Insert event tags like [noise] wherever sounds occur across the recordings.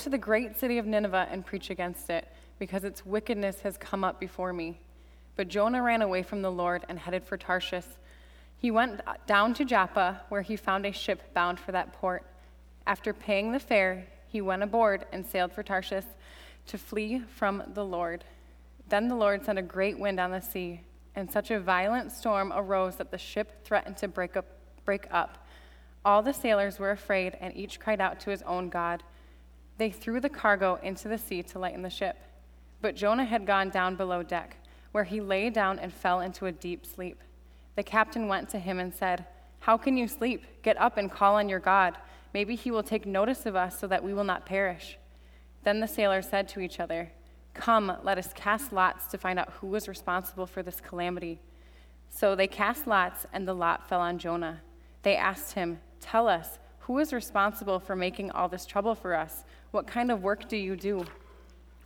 to the great city of Nineveh and preach against it, because its wickedness has come up before me. But Jonah ran away from the Lord and headed for Tarshish. He went down to Joppa, where he found a ship bound for that port. After paying the fare, he went aboard and sailed for Tarshish to flee from the Lord. Then the Lord sent a great wind on the sea, and such a violent storm arose that the ship threatened to break up. Break up. All the sailors were afraid, and each cried out to his own God. They threw the cargo into the sea to lighten the ship. But Jonah had gone down below deck, where he lay down and fell into a deep sleep. The captain went to him and said, How can you sleep? Get up and call on your God. Maybe he will take notice of us so that we will not perish. Then the sailors said to each other, Come, let us cast lots to find out who was responsible for this calamity. So they cast lots, and the lot fell on Jonah. They asked him, Tell us, who is responsible for making all this trouble for us? What kind of work do you do?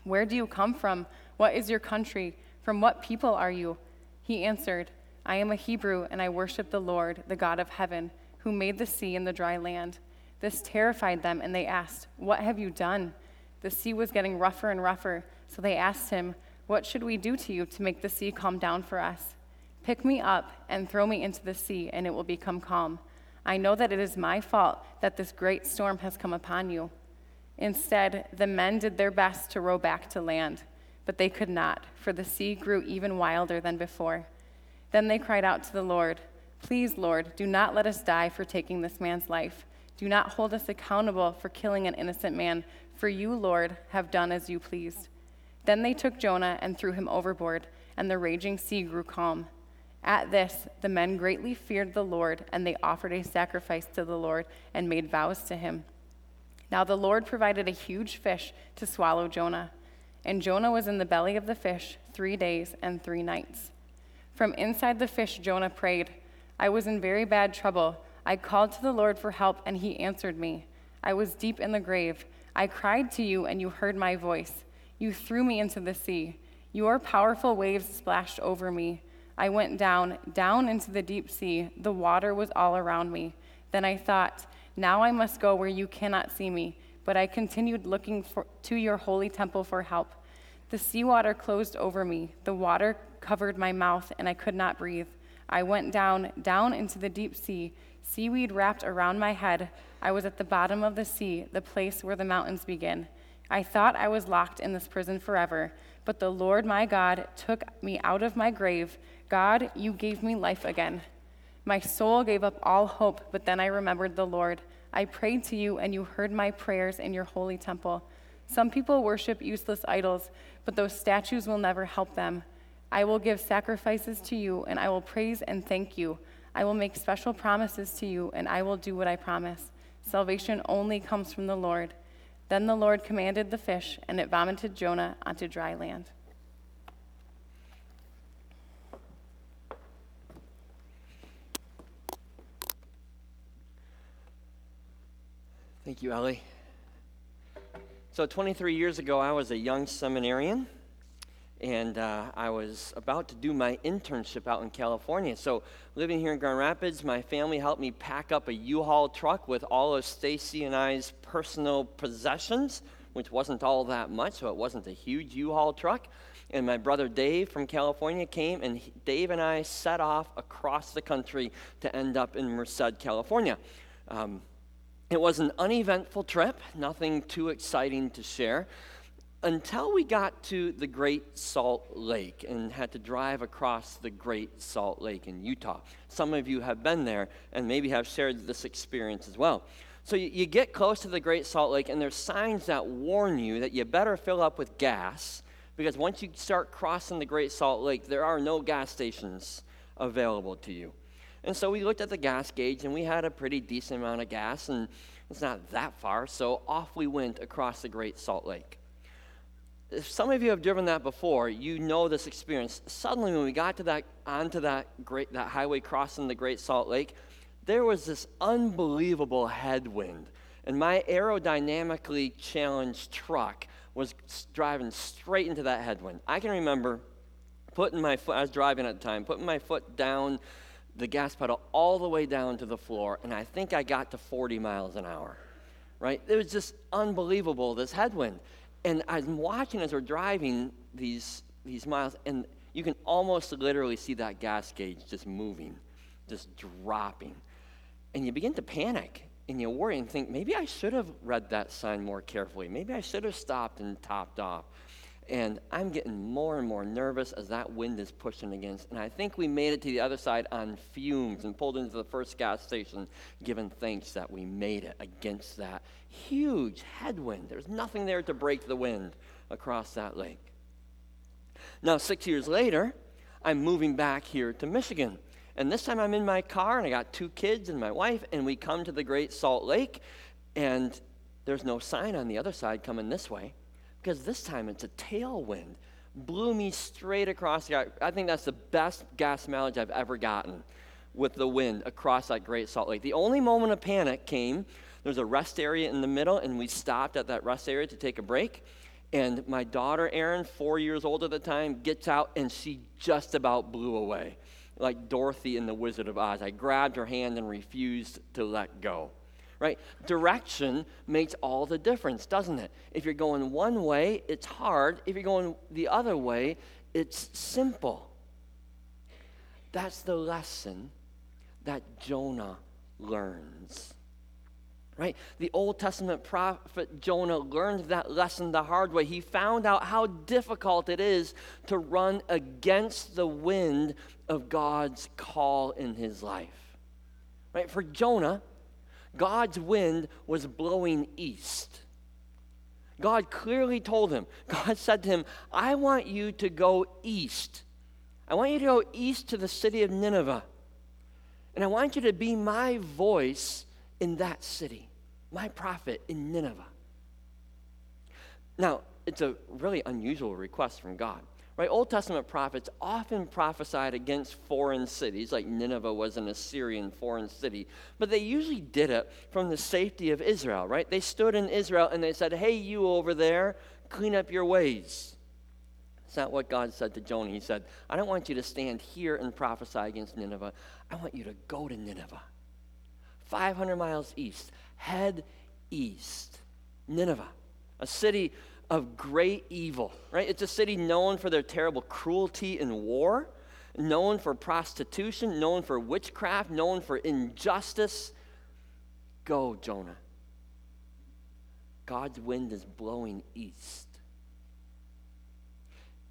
Where do you come from? What is your country? From what people are you? He answered, I am a Hebrew, and I worship the Lord, the God of heaven, who made the sea and the dry land. This terrified them, and they asked, What have you done? The sea was getting rougher and rougher, so they asked him, What should we do to you to make the sea calm down for us? Pick me up and throw me into the sea, and it will become calm. I know that it is my fault that this great storm has come upon you. Instead, the men did their best to row back to land, but they could not, for the sea grew even wilder than before. Then they cried out to the Lord, Please, Lord, do not let us die for taking this man's life. Do not hold us accountable for killing an innocent man, for you, Lord, have done as you pleased. Then they took Jonah and threw him overboard, and the raging sea grew calm. At this, the men greatly feared the Lord, and they offered a sacrifice to the Lord and made vows to him. Now the Lord provided a huge fish to swallow Jonah, and Jonah was in the belly of the fish three days and three nights. From inside the fish, Jonah prayed, I was in very bad trouble. I called to the Lord for help, and he answered me. I was deep in the grave. I cried to you, and you heard my voice. You threw me into the sea. Your powerful waves splashed over me. I went down, down into the deep sea. The water was all around me. Then I thought, Now I must go where you cannot see me. But I continued looking for, to your holy temple for help. The seawater closed over me. The water covered my mouth, and I could not breathe. I went down, down into the deep sea. Seaweed wrapped around my head. I was at the bottom of the sea, the place where the mountains begin. I thought I was locked in this prison forever, but the Lord my God took me out of my grave God, you gave me life again. My soul gave up all hope, but then I remembered the Lord. I prayed to you, and you heard my prayers in your holy temple. Some people worship useless idols, but those statues will never help them. I will give sacrifices to you, and I will praise and thank you. I will make special promises to you, and I will do what I promise. Salvation only comes from the Lord. Then the Lord commanded the fish, and it vomited Jonah onto dry land. Thank you, Ellie. So, 23 years ago, I was a young seminarian, and uh, I was about to do my internship out in California. So, living here in Grand Rapids, my family helped me pack up a U-Haul truck with all of Stacy and I's personal possessions, which wasn't all that much, so it wasn't a huge U-Haul truck. And my brother Dave from California came, and he, Dave and I set off across the country to end up in Merced, California. Um, it was an uneventful trip, nothing too exciting to share, until we got to the Great Salt Lake and had to drive across the Great Salt Lake in Utah. Some of you have been there and maybe have shared this experience as well. So you, you get close to the Great Salt Lake, and there's signs that warn you that you better fill up with gas because once you start crossing the Great Salt Lake, there are no gas stations available to you. And so we looked at the gas gauge and we had a pretty decent amount of gas, and it's not that far, so off we went across the Great Salt Lake. If some of you have driven that before, you know this experience. Suddenly, when we got to that onto that great that highway crossing the Great Salt Lake, there was this unbelievable headwind, and my aerodynamically challenged truck was driving straight into that headwind. I can remember putting my foot. I was driving at the time, putting my foot down the gas pedal all the way down to the floor, and I think I got to 40 miles an hour. right? It was just unbelievable, this headwind. And I'm watching as we're driving these, these miles, and you can almost literally see that gas gauge just moving, just dropping. And you begin to panic and you worry and think, maybe I should have read that sign more carefully. Maybe I should have stopped and topped off. And I'm getting more and more nervous as that wind is pushing against. And I think we made it to the other side on fumes and pulled into the first gas station, giving thanks that we made it against that huge headwind. There's nothing there to break the wind across that lake. Now, six years later, I'm moving back here to Michigan. And this time I'm in my car and I got two kids and my wife, and we come to the Great Salt Lake, and there's no sign on the other side coming this way because this time it's a tailwind. Blew me straight across the. I think that's the best gas mileage I've ever gotten with the wind across that Great Salt Lake. The only moment of panic came. There's a rest area in the middle, and we stopped at that rest area to take a break. And my daughter, Erin, four years old at the time, gets out and she just about blew away, like Dorothy in The Wizard of Oz. I grabbed her hand and refused to let go right? Direction makes all the difference, doesn't it? If you're going one way, it's hard. If you're going the other way, it's simple. That's the lesson that Jonah learns. Right? The Old Testament prophet Jonah learned that lesson the hard way. He found out how difficult it is to run against the wind of God's call in his life. Right? For Jonah, God's wind was blowing east. God clearly told him, [laughs] God said to him, I want you to go east. I want you to go east to the city of Nineveh. And I want you to be my voice in that city, my prophet in Nineveh. Now, it's a really unusual request from God. Right? Old Testament prophets often prophesied against foreign cities, like Nineveh was an Assyrian foreign city, but they usually did it from the safety of Israel, right? They stood in Israel and they said, Hey, you over there, clean up your ways. It's not what God said to Jonah. He said, I don't want you to stand here and prophesy against Nineveh. I want you to go to Nineveh. 500 miles east. Head east. Nineveh, a city of great evil, right? It's a city known for their terrible cruelty in war, known for prostitution, known for witchcraft, known for injustice. Go, Jonah. God's wind is blowing east.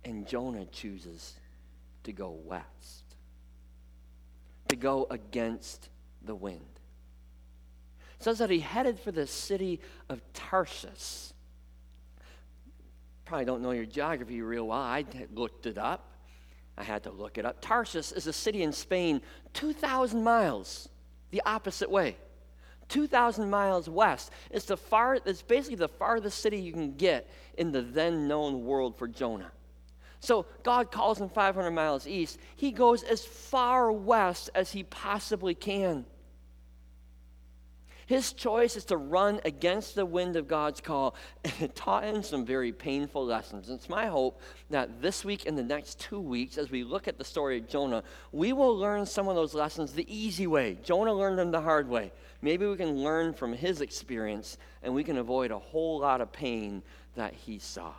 And Jonah chooses to go west, to go against the wind. It says that he headed for the city of Tarshish probably don't know your geography real well. I looked it up. I had to look it up. Tarsus is a city in Spain 2,000 miles the opposite way. 2,000 miles west. It's, the far, it's basically the farthest city you can get in the then known world for Jonah. So God calls him 500 miles east. He goes as far west as he possibly can. His choice is to run against the wind of God's call, [laughs] and it taught him some very painful lessons. It's my hope that this week and the next two weeks, as we look at the story of Jonah, we will learn some of those lessons the easy way. Jonah learned them the hard way. Maybe we can learn from his experience, and we can avoid a whole lot of pain that he saw.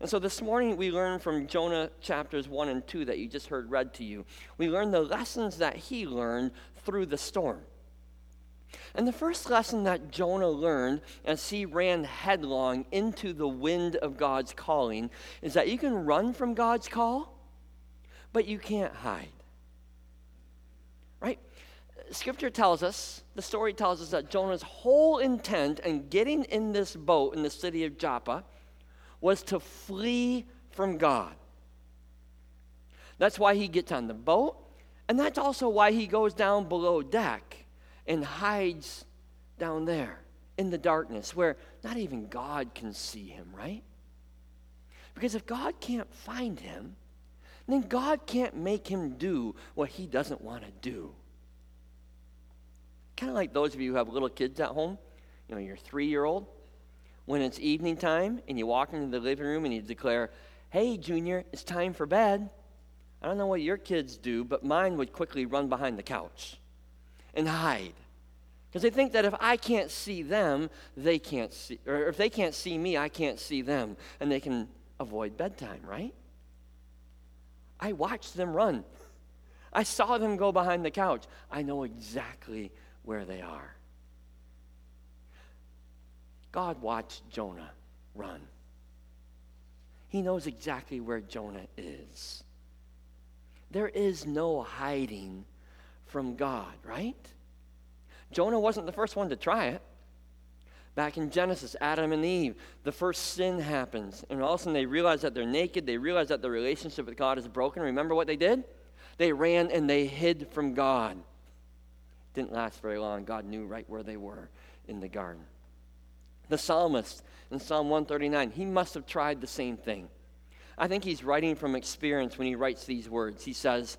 And so this morning we learned from Jonah chapters 1 and 2 that you just heard read to you. We learned the lessons that he learned through the storm. And the first lesson that Jonah learned as he ran headlong into the wind of God's calling is that you can run from God's call, but you can't hide. Right? Scripture tells us, the story tells us that Jonah's whole intent in getting in this boat in the city of Joppa was to flee from God. That's why he gets on the boat, and that's also why he goes down below deck and hides down there in the darkness where not even God can see him, right? Because if God can't find him, then God can't make him do what he doesn't want to do. Kind of like those of you who have little kids at home, you know, your three year old, when it's evening time and you walk into the living room and you declare, Hey, Junior, it's time for bed. I don't know what your kids do, but mine would quickly run behind the couch and hide Because they think that if I can't see them, they can't see, or if they can't see me, I can't see them. And they can avoid bedtime, right? I watched them run. I saw them go behind the couch. I know exactly where they are. God watched Jonah run. He knows exactly where Jonah is. There is no hiding from God, right? Jonah wasn't the first one to try it. Back in Genesis, Adam and Eve, the first sin happens. And all of a sudden they realize that they're naked. They realize that the relationship with God is broken. Remember what they did? They ran and they hid from God. Didn't last very long. God knew right where they were in the garden. The psalmist in Psalm 139, he must have tried the same thing. I think he's writing from experience when he writes these words. He says,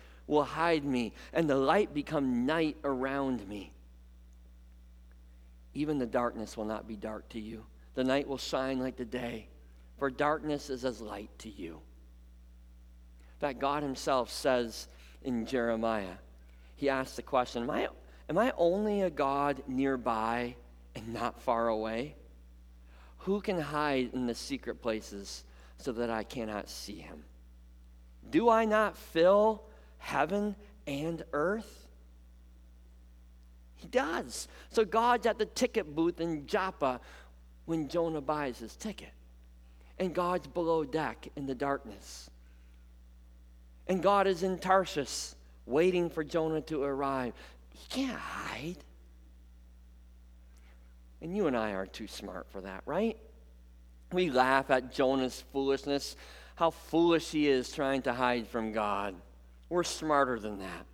will hide me, and the light become night around me. Even the darkness will not be dark to you. The night will shine like the day, for darkness is as light to you. In fact, God Himself says in Jeremiah, He asks the question Am I, am I only a God nearby and not far away? Who can hide in the secret places so that I cannot see Him? Do I not fill heaven and earth? He does. So God's at the ticket booth in Joppa when Jonah buys his ticket. And God's below deck in the darkness. And God is in Tarshish waiting for Jonah to arrive. He can't hide. And you and I are too smart for that, right? We laugh at Jonah's foolishness, how foolish he is trying to hide from God. We're smarter than that.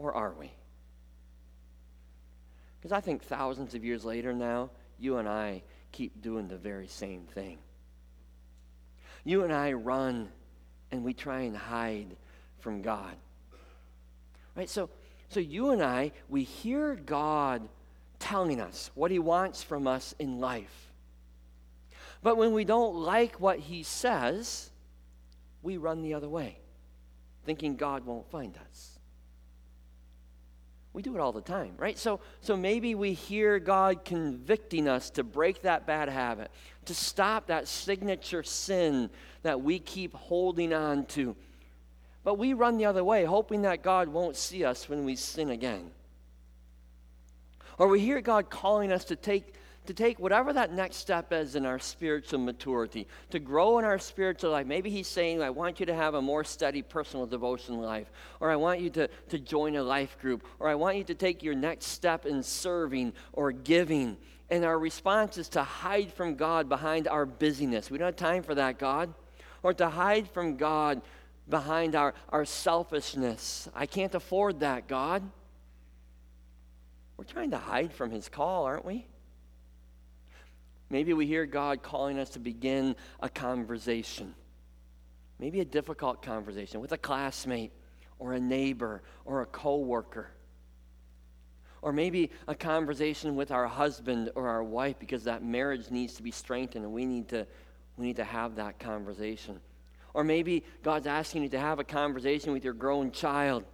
Or are we? Because I think thousands of years later now, you and I keep doing the very same thing. You and I run and we try and hide from God. Right? So, so you and I, we hear God telling us what he wants from us in life. But when we don't like what he says, we run the other way, thinking God won't find us. We do it all the time, right? So, so maybe we hear God convicting us to break that bad habit, to stop that signature sin that we keep holding on to. But we run the other way, hoping that God won't see us when we sin again. Or we hear God calling us to take to take whatever that next step is in our spiritual maturity, to grow in our spiritual life. Maybe He's saying, I want you to have a more steady personal devotion life, or I want you to, to join a life group, or I want you to take your next step in serving or giving. And our response is to hide from God behind our busyness. We don't have time for that, God. Or to hide from God behind our, our selfishness. I can't afford that, God. We're trying to hide from His call, aren't we? Maybe we hear God calling us to begin a conversation. Maybe a difficult conversation with a classmate or a neighbor or a coworker. Or maybe a conversation with our husband or our wife because that marriage needs to be strengthened and we need to, we need to have that conversation. Or maybe God's asking you to have a conversation with your grown child,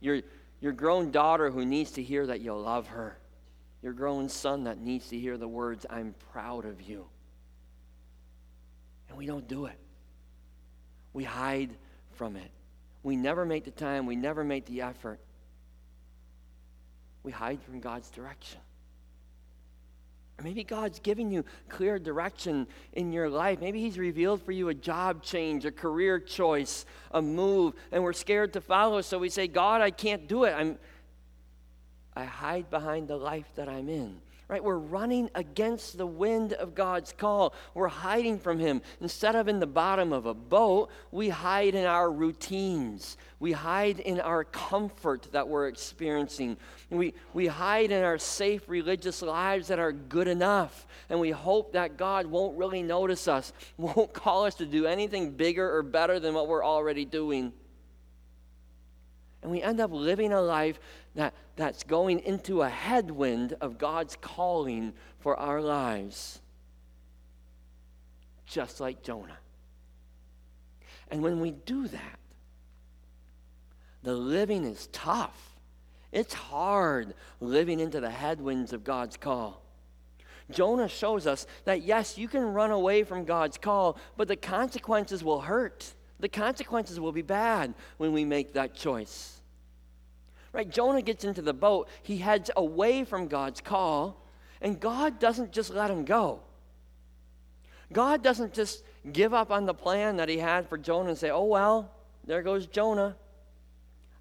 your, your grown daughter who needs to hear that you love her your grown son that needs to hear the words, I'm proud of you. And we don't do it. We hide from it. We never make the time, we never make the effort. We hide from God's direction. Maybe God's giving you clear direction in your life. Maybe He's revealed for you a job change, a career choice, a move, and we're scared to follow. So we say, God, I can't do it. I'm, I hide behind the life that I'm in. Right? We're running against the wind of God's call. We're hiding from Him. Instead of in the bottom of a boat, we hide in our routines. We hide in our comfort that we're experiencing. We, we hide in our safe religious lives that are good enough. And we hope that God won't really notice us, [laughs] won't call us to do anything bigger or better than what we're already doing. And we end up living a life that, that's going into a headwind of God's calling for our lives, just like Jonah. And when we do that, the living is tough. It's hard living into the headwinds of God's call. Jonah shows us that yes, you can run away from God's call, but the consequences will hurt. The consequences will be bad when we make that choice. Right? Jonah gets into the boat, he heads away from God's call, and God doesn't just let him go. God doesn't just give up on the plan that he had for Jonah and say, oh, well, there goes Jonah.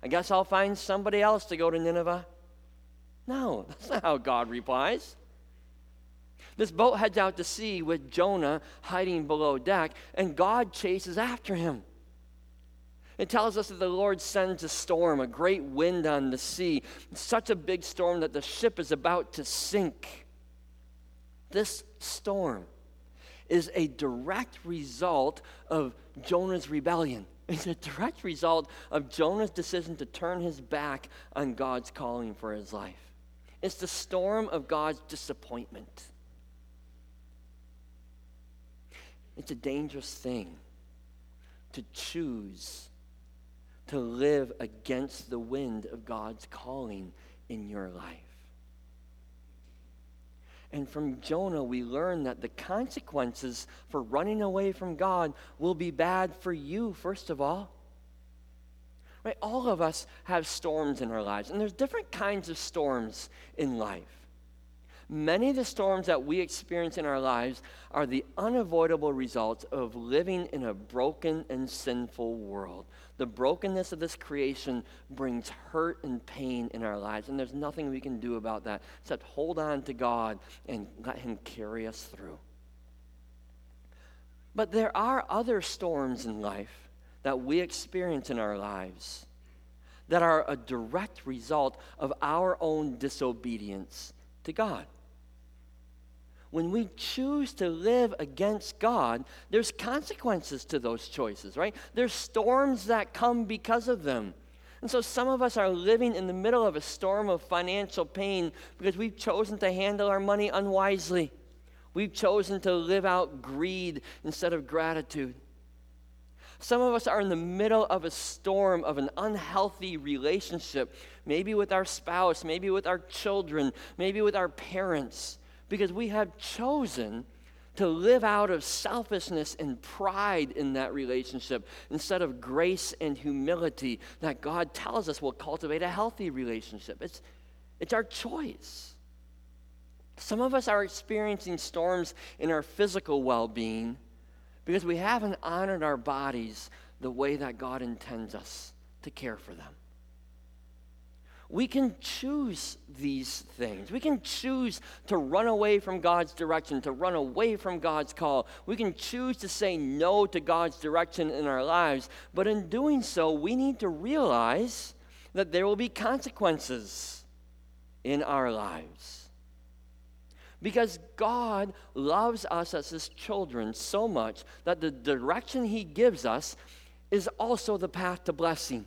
I guess I'll find somebody else to go to Nineveh. No, [laughs] that's not how God replies. This boat heads out to sea with Jonah hiding below deck, and God chases after him. It tells us that the Lord sends a storm, a great wind on the sea, such a big storm that the ship is about to sink. This storm is a direct result of Jonah's rebellion. It's a direct result of Jonah's decision to turn his back on God's calling for his life. It's the storm of God's disappointment. It's a dangerous thing to choose to live against the wind of God's calling in your life. And from Jonah, we learn that the consequences for running away from God will be bad for you, first of all. Right? All of us have storms in our lives, and there's different kinds of storms in life. Many of the storms that we experience in our lives are the unavoidable results of living in a broken and sinful world. The brokenness of this creation brings hurt and pain in our lives, and there's nothing we can do about that except hold on to God and let Him carry us through. But there are other storms in life that we experience in our lives that are a direct result of our own disobedience to God when we choose to live against God, there's consequences to those choices, right? There's storms that come because of them. And so some of us are living in the middle of a storm of financial pain because we've chosen to handle our money unwisely. We've chosen to live out greed instead of gratitude. Some of us are in the middle of a storm of an unhealthy relationship, maybe with our spouse, maybe with our children, maybe with our parents because we have chosen to live out of selfishness and pride in that relationship instead of grace and humility that God tells us will cultivate a healthy relationship. It's, it's our choice. Some of us are experiencing storms in our physical well being because we haven't honored our bodies the way that God intends us to care for them we can choose these things. We can choose to run away from God's direction, to run away from God's call. We can choose to say no to God's direction in our lives. But in doing so, we need to realize that there will be consequences in our lives. Because God loves us as His children so much that the direction He gives us is also the path to blessing.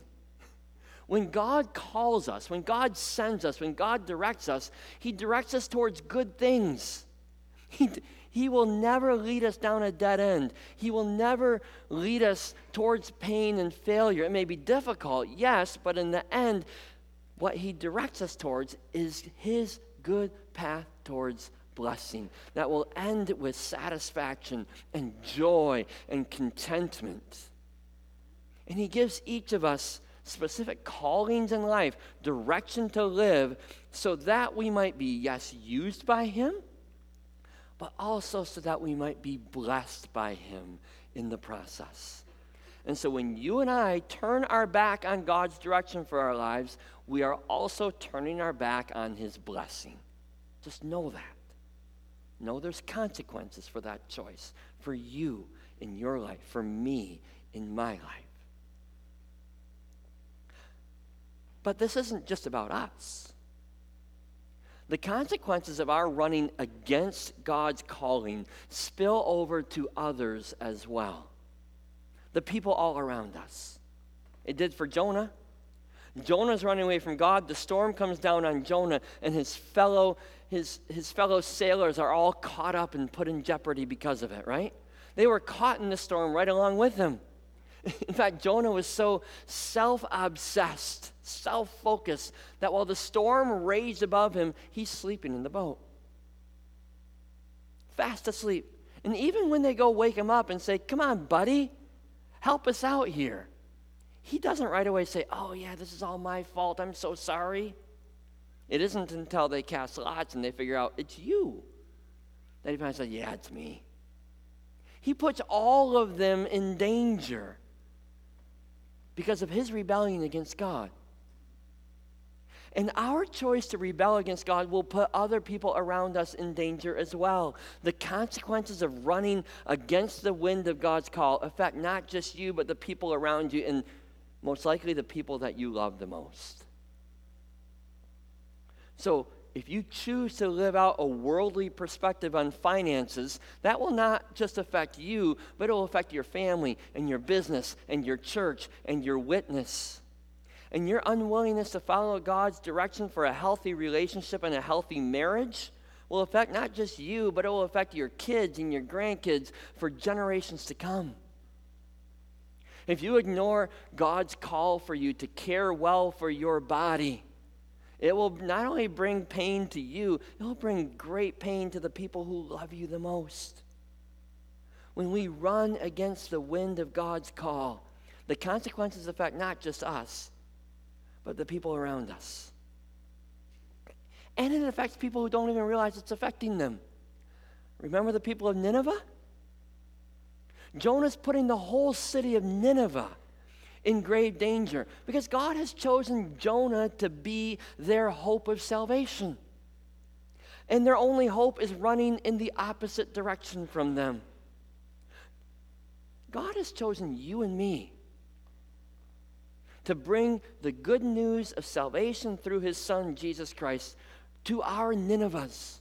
When God calls us, when God sends us, when God directs us, He directs us towards good things. He, he will never lead us down a dead end. He will never lead us towards pain and failure. It may be difficult, yes, but in the end, what He directs us towards is His good path towards blessing that will end with satisfaction and joy and contentment. And He gives each of us specific callings in life, direction to live, so that we might be, yes, used by Him, but also so that we might be blessed by Him in the process. And so when you and I turn our back on God's direction for our lives, we are also turning our back on His blessing. Just know that. Know there's consequences for that choice, for you in your life, for me in my life. But this isn't just about us. The consequences of our running against God's calling spill over to others as well. The people all around us. It did for Jonah. Jonah's running away from God. The storm comes down on Jonah, and his fellow, his, his fellow sailors are all caught up and put in jeopardy because of it, right? They were caught in the storm right along with him. [laughs] In fact, Jonah was so self obsessed, self focused, that while the storm raged above him, he's sleeping in the boat. Fast asleep. And even when they go wake him up and say, Come on, buddy, help us out here, he doesn't right away say, Oh, yeah, this is all my fault. I'm so sorry. It isn't until they cast lots and they figure out it's you that he finally says, Yeah, it's me. He puts all of them in danger because of his rebellion against God. And our choice to rebel against God will put other people around us in danger as well. The consequences of running against the wind of God's call affect not just you, but the people around you, and most likely the people that you love the most. So, if you choose to live out a worldly perspective on finances, that will not just affect you, but it will affect your family and your business and your church and your witness. And your unwillingness to follow God's direction for a healthy relationship and a healthy marriage will affect not just you, but it will affect your kids and your grandkids for generations to come. If you ignore God's call for you to care well for your body, it will not only bring pain to you, it will bring great pain to the people who love you the most. When we run against the wind of God's call, the consequences affect not just us, but the people around us. And it affects people who don't even realize it's affecting them. Remember the people of Nineveh? Jonah's putting the whole city of Nineveh in grave danger because God has chosen Jonah to be their hope of salvation. And their only hope is running in the opposite direction from them. God has chosen you and me to bring the good news of salvation through his son, Jesus Christ, to our Ninevehs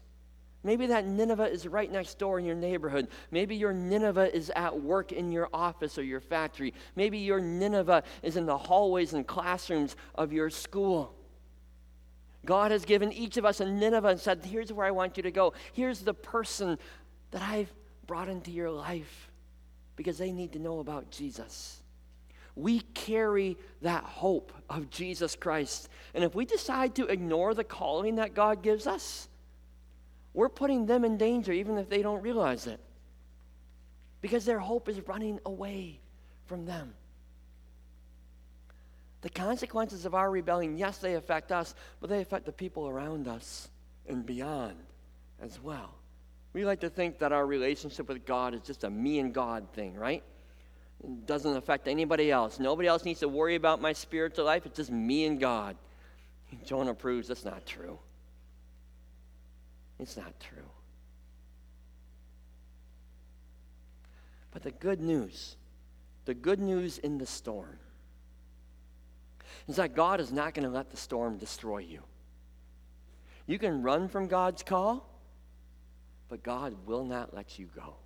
Maybe that Nineveh is right next door in your neighborhood. Maybe your Nineveh is at work in your office or your factory. Maybe your Nineveh is in the hallways and classrooms of your school. God has given each of us a Nineveh and said, Here's where I want you to go. Here's the person that I've brought into your life because they need to know about Jesus. We carry that hope of Jesus Christ. And if we decide to ignore the calling that God gives us, we're putting them in danger even if they don't realize it. Because their hope is running away from them. The consequences of our rebellion, yes, they affect us, but they affect the people around us and beyond as well. We like to think that our relationship with God is just a me and God thing, right? It doesn't affect anybody else. Nobody else needs to worry about my spiritual life. It's just me and God. Jonah proves that's not true. It's not true. But the good news, the good news in the storm, is that God is not going to let the storm destroy you. You can run from God's call, but God will not let you go.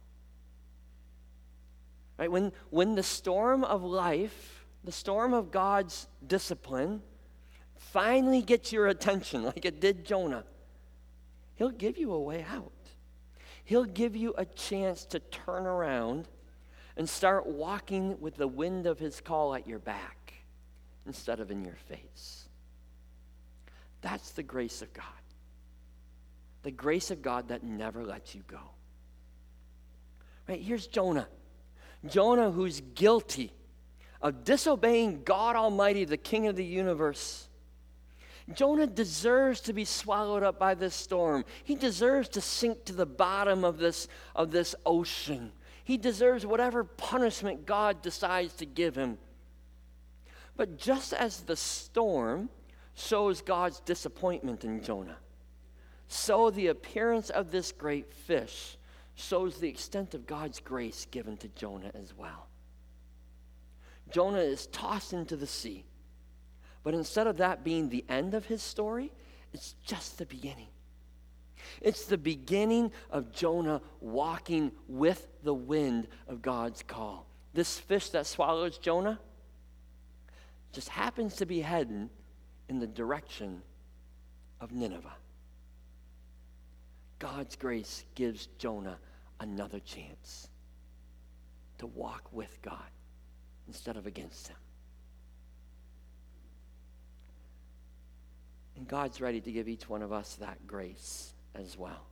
Right? When, when the storm of life, the storm of God's discipline, finally gets your attention, like it did Jonah, He'll give you a way out. He'll give you a chance to turn around and start walking with the wind of His call at your back instead of in your face. That's the grace of God. The grace of God that never lets you go. Right? Here's Jonah. Jonah, who's guilty of disobeying God Almighty, the King of the universe Jonah deserves to be swallowed up by this storm. He deserves to sink to the bottom of this, of this ocean. He deserves whatever punishment God decides to give him. But just as the storm shows God's disappointment in Jonah, so the appearance of this great fish shows the extent of God's grace given to Jonah as well. Jonah is tossed into the sea. But instead of that being the end of his story, it's just the beginning. It's the beginning of Jonah walking with the wind of God's call. This fish that swallows Jonah just happens to be heading in the direction of Nineveh. God's grace gives Jonah another chance to walk with God instead of against Him. And God's ready to give each one of us that grace as well.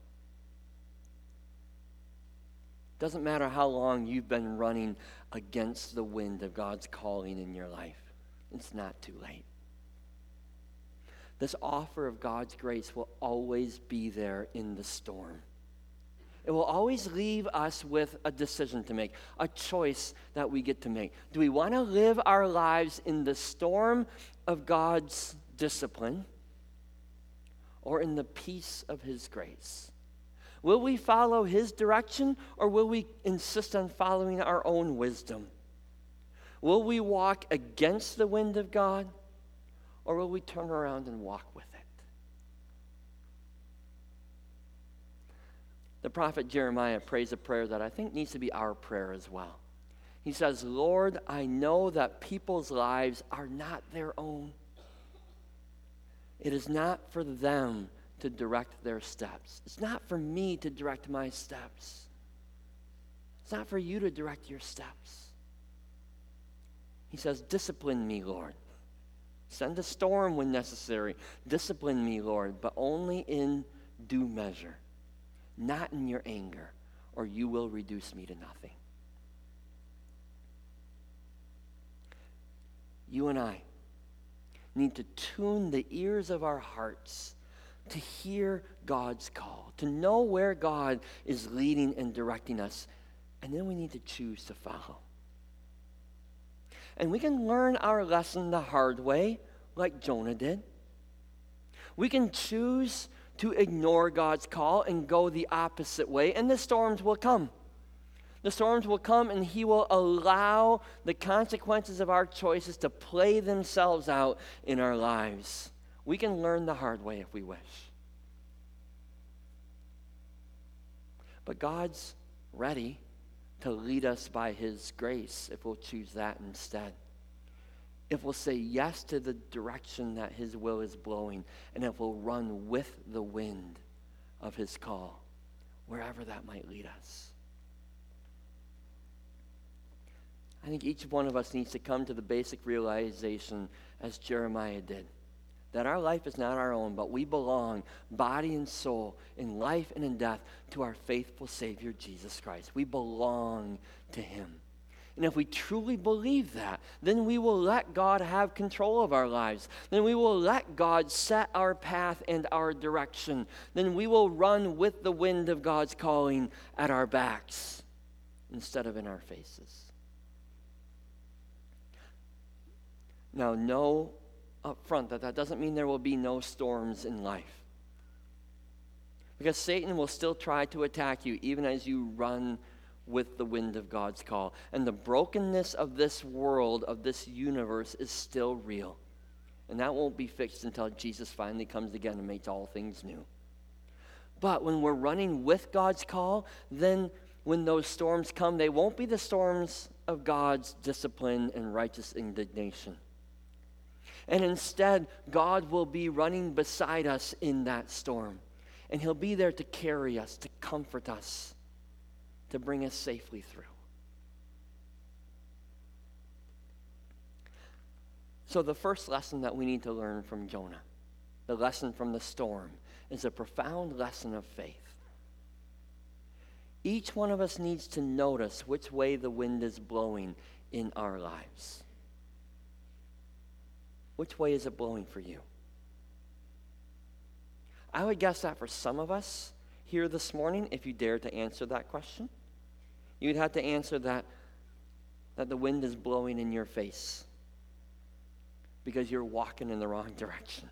Doesn't matter how long you've been running against the wind of God's calling in your life, it's not too late. This offer of God's grace will always be there in the storm. It will always leave us with a decision to make, a choice that we get to make. Do we want to live our lives in the storm of God's discipline or in the peace of His grace? Will we follow His direction or will we insist on following our own wisdom? Will we walk against the wind of God or will we turn around and walk with it? The prophet Jeremiah prays a prayer that I think needs to be our prayer as well. He says, Lord, I know that people's lives are not their own. It is not for them to direct their steps. It's not for me to direct my steps. It's not for you to direct your steps. He says, Discipline me, Lord. Send a storm when necessary. Discipline me, Lord, but only in due measure not in your anger, or you will reduce me to nothing. You and I need to tune the ears of our hearts to hear God's call, to know where God is leading and directing us, and then we need to choose to follow. And we can learn our lesson the hard way, like Jonah did. We can choose to ignore God's call and go the opposite way, and the storms will come. The storms will come, and He will allow the consequences of our choices to play themselves out in our lives. We can learn the hard way if we wish. But God's ready to lead us by His grace if we'll choose that instead if we'll say yes to the direction that His will is blowing, and if we'll run with the wind of His call, wherever that might lead us. I think each one of us needs to come to the basic realization, as Jeremiah did, that our life is not our own, but we belong, body and soul, in life and in death, to our faithful Savior, Jesus Christ. We belong to Him. And if we truly believe that, then we will let God have control of our lives. Then we will let God set our path and our direction. Then we will run with the wind of God's calling at our backs instead of in our faces. Now, know up front that that doesn't mean there will be no storms in life. Because Satan will still try to attack you even as you run with the wind of God's call. And the brokenness of this world, of this universe, is still real. And that won't be fixed until Jesus finally comes again and makes all things new. But when we're running with God's call, then when those storms come, they won't be the storms of God's discipline and righteous indignation. And instead, God will be running beside us in that storm. And He'll be there to carry us, to comfort us to bring us safely through. So, the first lesson that we need to learn from Jonah, the lesson from the storm, is a profound lesson of faith. Each one of us needs to notice which way the wind is blowing in our lives. Which way is it blowing for you? I would guess that for some of us, here this morning, if you dare to answer that question, You'd have to answer that that the wind is blowing in your face because you're walking in the wrong [laughs] direction.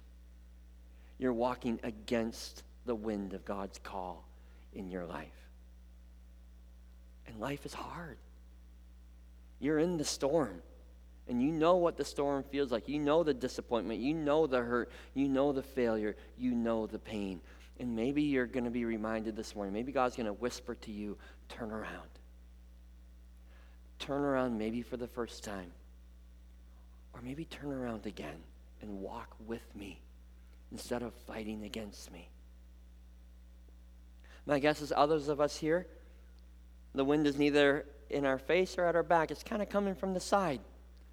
You're walking against the wind of God's call in your life. And life is hard. You're in the storm. And you know what the storm feels like. You know the disappointment. You know the hurt. You know the failure. You know the pain. And maybe you're going to be reminded this morning. Maybe God's going to whisper to you, turn around. Turn around maybe for the first time. Or maybe turn around again and walk with me instead of fighting against me. My guess is others of us here, the wind is neither in our face or at our back. It's kind of coming from the side.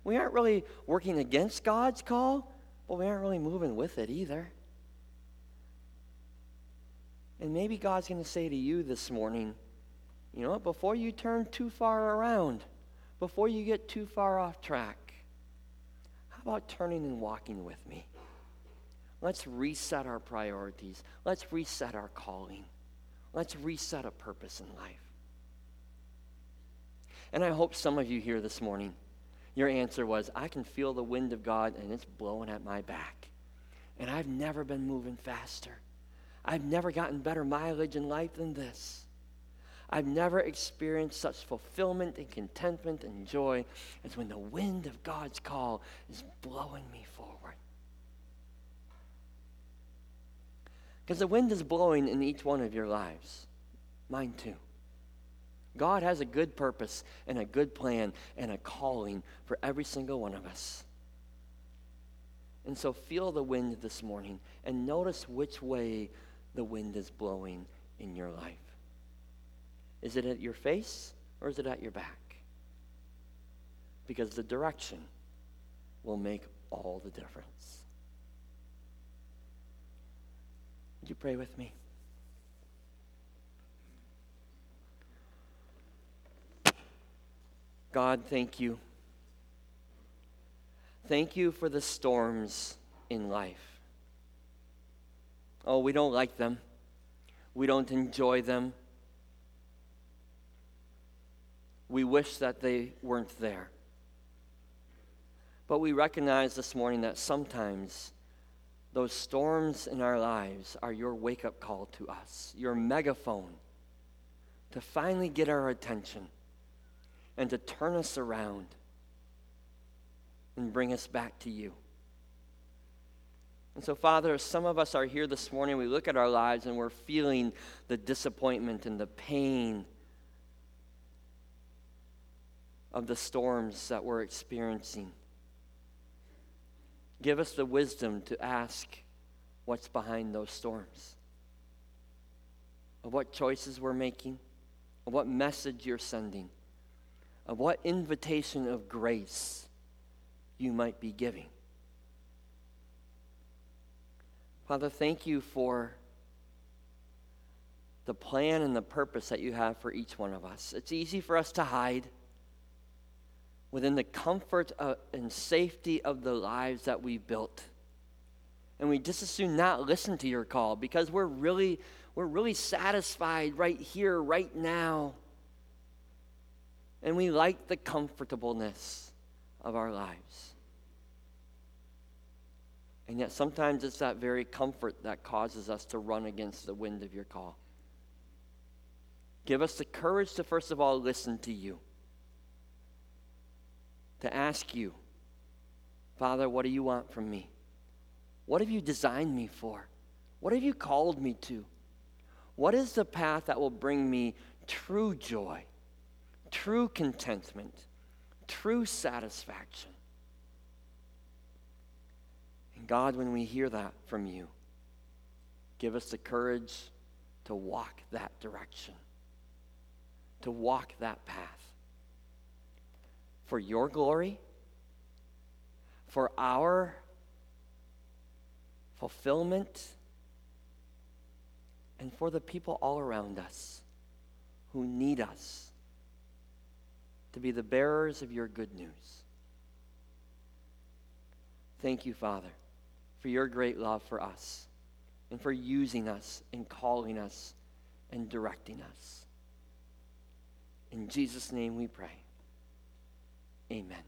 We aren't really working against God's call, but we aren't really moving with it either. And maybe God's going to say to you this morning, you know before you turn too far around, before you get too far off track, how about turning and walking with me? Let's reset our priorities. Let's reset our calling. Let's reset a purpose in life. And I hope some of you here this morning, your answer was, I can feel the wind of God and it's blowing at my back. And I've never been moving faster. I've never gotten better mileage in life than this. I've never experienced such fulfillment and contentment and joy as when the wind of God's call is blowing me forward. Because the wind is blowing in each one of your lives, mine too. God has a good purpose and a good plan and a calling for every single one of us. And so feel the wind this morning and notice which way the wind is blowing in your life. Is it at your face or is it at your back? Because the direction will make all the difference. Would you pray with me? God, thank you. Thank you for the storms in life. Oh, we don't like them. We don't enjoy them. We wish that they weren't there. But we recognize this morning that sometimes those storms in our lives are your wake up call to us, your megaphone to finally get our attention and to turn us around and bring us back to you. And so, Father, some of us are here this morning, we look at our lives and we're feeling the disappointment and the pain of the storms that we're experiencing. Give us the wisdom to ask what's behind those storms, of what choices we're making, of what message you're sending of what invitation of grace you might be giving. Father, thank you for the plan and the purpose that you have for each one of us. It's easy for us to hide within the comfort of, and safety of the lives that we've built. And we just as soon not listen to your call because we're really, we're really satisfied right here, right now and we like the comfortableness of our lives. And yet, sometimes it's that very comfort that causes us to run against the wind of your call. Give us the courage to, first of all, listen to you, to ask you, Father, what do you want from me? What have you designed me for? What have you called me to? What is the path that will bring me true joy? True contentment, true satisfaction. And God, when we hear that from you, give us the courage to walk that direction, to walk that path for your glory, for our fulfillment, and for the people all around us who need us to be the bearers of your good news. Thank you, Father, for your great love for us and for using us and calling us and directing us. In Jesus' name we pray. Amen.